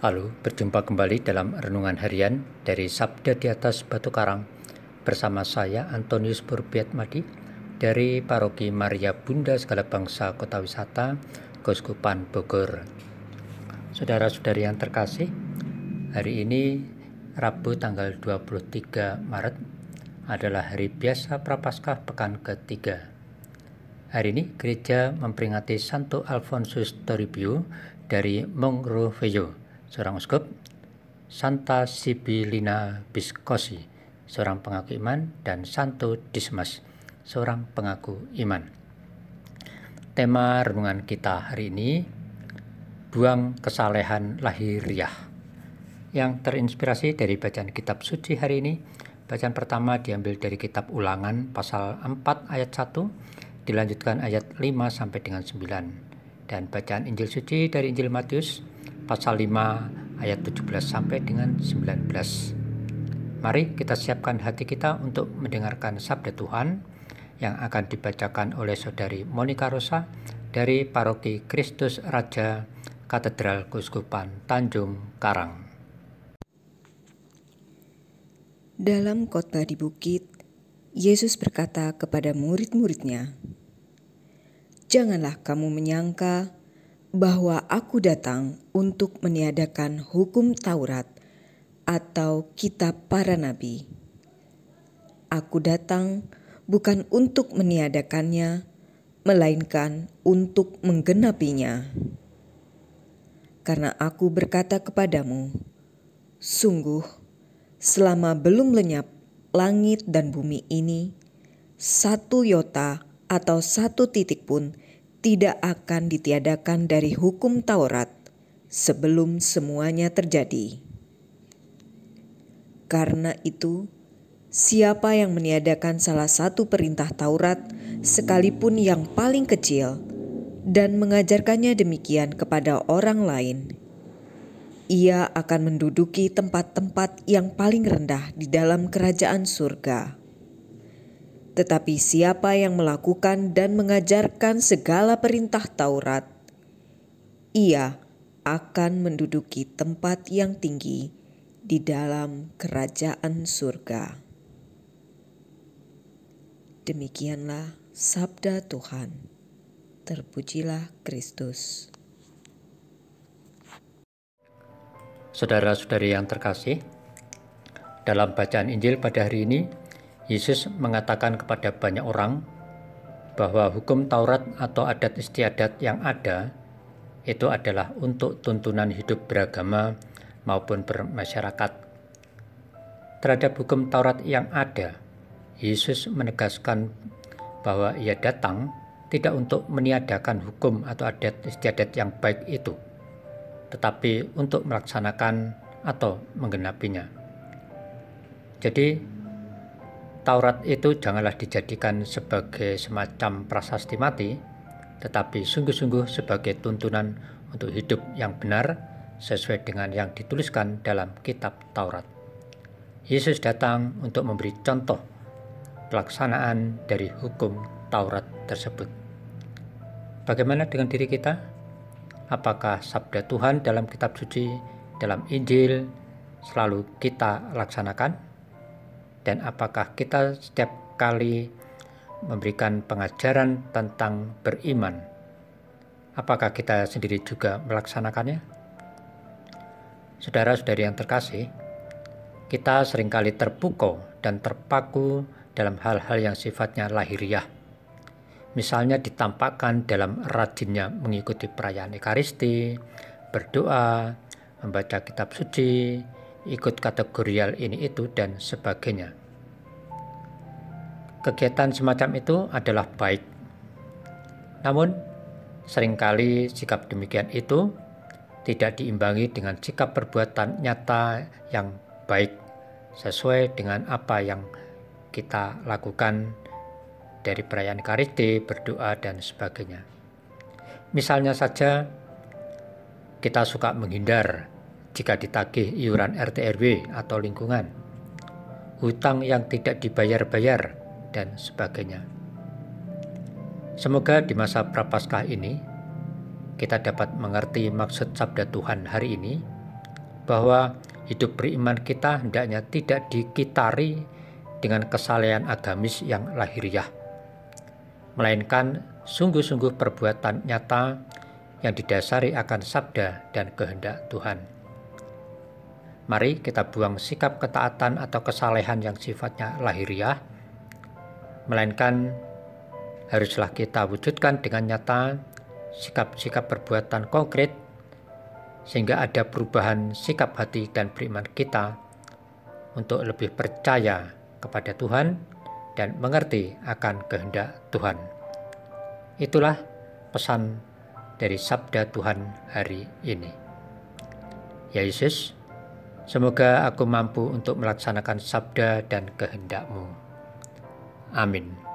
Halo, berjumpa kembali dalam renungan harian dari Sabda di atas Batu Karang bersama saya Antonius Purbiat Madi dari Paroki Maria Bunda Segala Bangsa Kota Wisata Keuskupan Bogor. Saudara-saudari yang terkasih, hari ini Rabu tanggal 23 Maret adalah hari biasa Prapaskah pekan ketiga. Hari ini gereja memperingati Santo Alfonsus Toribio dari Mongrovejo seorang uskup, Santa Sibilina Biscosi, seorang pengaku iman, dan Santo Dismas, seorang pengaku iman. Tema renungan kita hari ini, buang kesalehan lahiriah, yang terinspirasi dari bacaan kitab suci hari ini. Bacaan pertama diambil dari kitab ulangan pasal 4 ayat 1, dilanjutkan ayat 5 sampai dengan 9. Dan bacaan Injil suci dari Injil Matius pasal 5 ayat 17 sampai dengan 19. Mari kita siapkan hati kita untuk mendengarkan sabda Tuhan yang akan dibacakan oleh saudari Monica Rosa dari Paroki Kristus Raja Katedral Kuskupan Tanjung Karang. Dalam kota di bukit, Yesus berkata kepada murid-muridnya, "Janganlah kamu menyangka bahwa aku datang untuk meniadakan hukum Taurat atau kitab para nabi. Aku datang bukan untuk meniadakannya, melainkan untuk menggenapinya. Karena aku berkata kepadamu, sungguh selama belum lenyap langit dan bumi ini, satu yota atau satu titik pun tidak akan ditiadakan dari hukum Taurat sebelum semuanya terjadi. Karena itu, siapa yang meniadakan salah satu perintah Taurat, sekalipun yang paling kecil, dan mengajarkannya demikian kepada orang lain, ia akan menduduki tempat-tempat yang paling rendah di dalam kerajaan surga. Tetapi siapa yang melakukan dan mengajarkan segala perintah Taurat, ia akan menduduki tempat yang tinggi di dalam kerajaan surga. Demikianlah sabda Tuhan. Terpujilah Kristus. Saudara-saudari yang terkasih, dalam bacaan Injil pada hari ini, Yesus mengatakan kepada banyak orang bahwa hukum Taurat atau adat istiadat yang ada itu adalah untuk tuntunan hidup beragama maupun bermasyarakat. Terhadap hukum Taurat yang ada, Yesus menegaskan bahwa ia datang tidak untuk meniadakan hukum atau adat istiadat yang baik itu, tetapi untuk melaksanakan atau menggenapinya. Jadi, Taurat itu janganlah dijadikan sebagai semacam prasasti mati, tetapi sungguh-sungguh sebagai tuntunan untuk hidup yang benar sesuai dengan yang dituliskan dalam kitab Taurat. Yesus datang untuk memberi contoh pelaksanaan dari hukum Taurat tersebut. Bagaimana dengan diri kita? Apakah sabda Tuhan dalam kitab suci, dalam Injil selalu kita laksanakan? Dan apakah kita setiap kali memberikan pengajaran tentang beriman, apakah kita sendiri juga melaksanakannya? Saudara-saudari yang terkasih, kita sering kali terpukau dan terpaku dalam hal-hal yang sifatnya lahiriah. Misalnya ditampakkan dalam rajinnya mengikuti perayaan Ekaristi, berdoa, membaca kitab suci, ikut kategorial ini itu dan sebagainya. Kegiatan semacam itu adalah baik. Namun, sering kali sikap demikian itu tidak diimbangi dengan sikap perbuatan nyata yang baik sesuai dengan apa yang kita lakukan dari perayaan karite, berdoa, dan sebagainya. Misalnya saja, kita suka menghindar jika ditagih iuran RT RW atau lingkungan, hutang yang tidak dibayar-bayar, dan sebagainya. Semoga di masa prapaskah ini kita dapat mengerti maksud sabda Tuhan hari ini bahwa hidup beriman kita hendaknya tidak dikitari dengan kesalehan agamis yang lahiriah, melainkan sungguh-sungguh perbuatan nyata yang didasari akan sabda dan kehendak Tuhan. Mari kita buang sikap ketaatan atau kesalehan yang sifatnya lahiriah, melainkan haruslah kita wujudkan dengan nyata sikap-sikap perbuatan konkret sehingga ada perubahan sikap hati dan beriman kita untuk lebih percaya kepada Tuhan dan mengerti akan kehendak Tuhan. Itulah pesan dari sabda Tuhan hari ini. Ya Yesus, semoga aku mampu untuk melaksanakan sabda dan kehendakmu. Amin.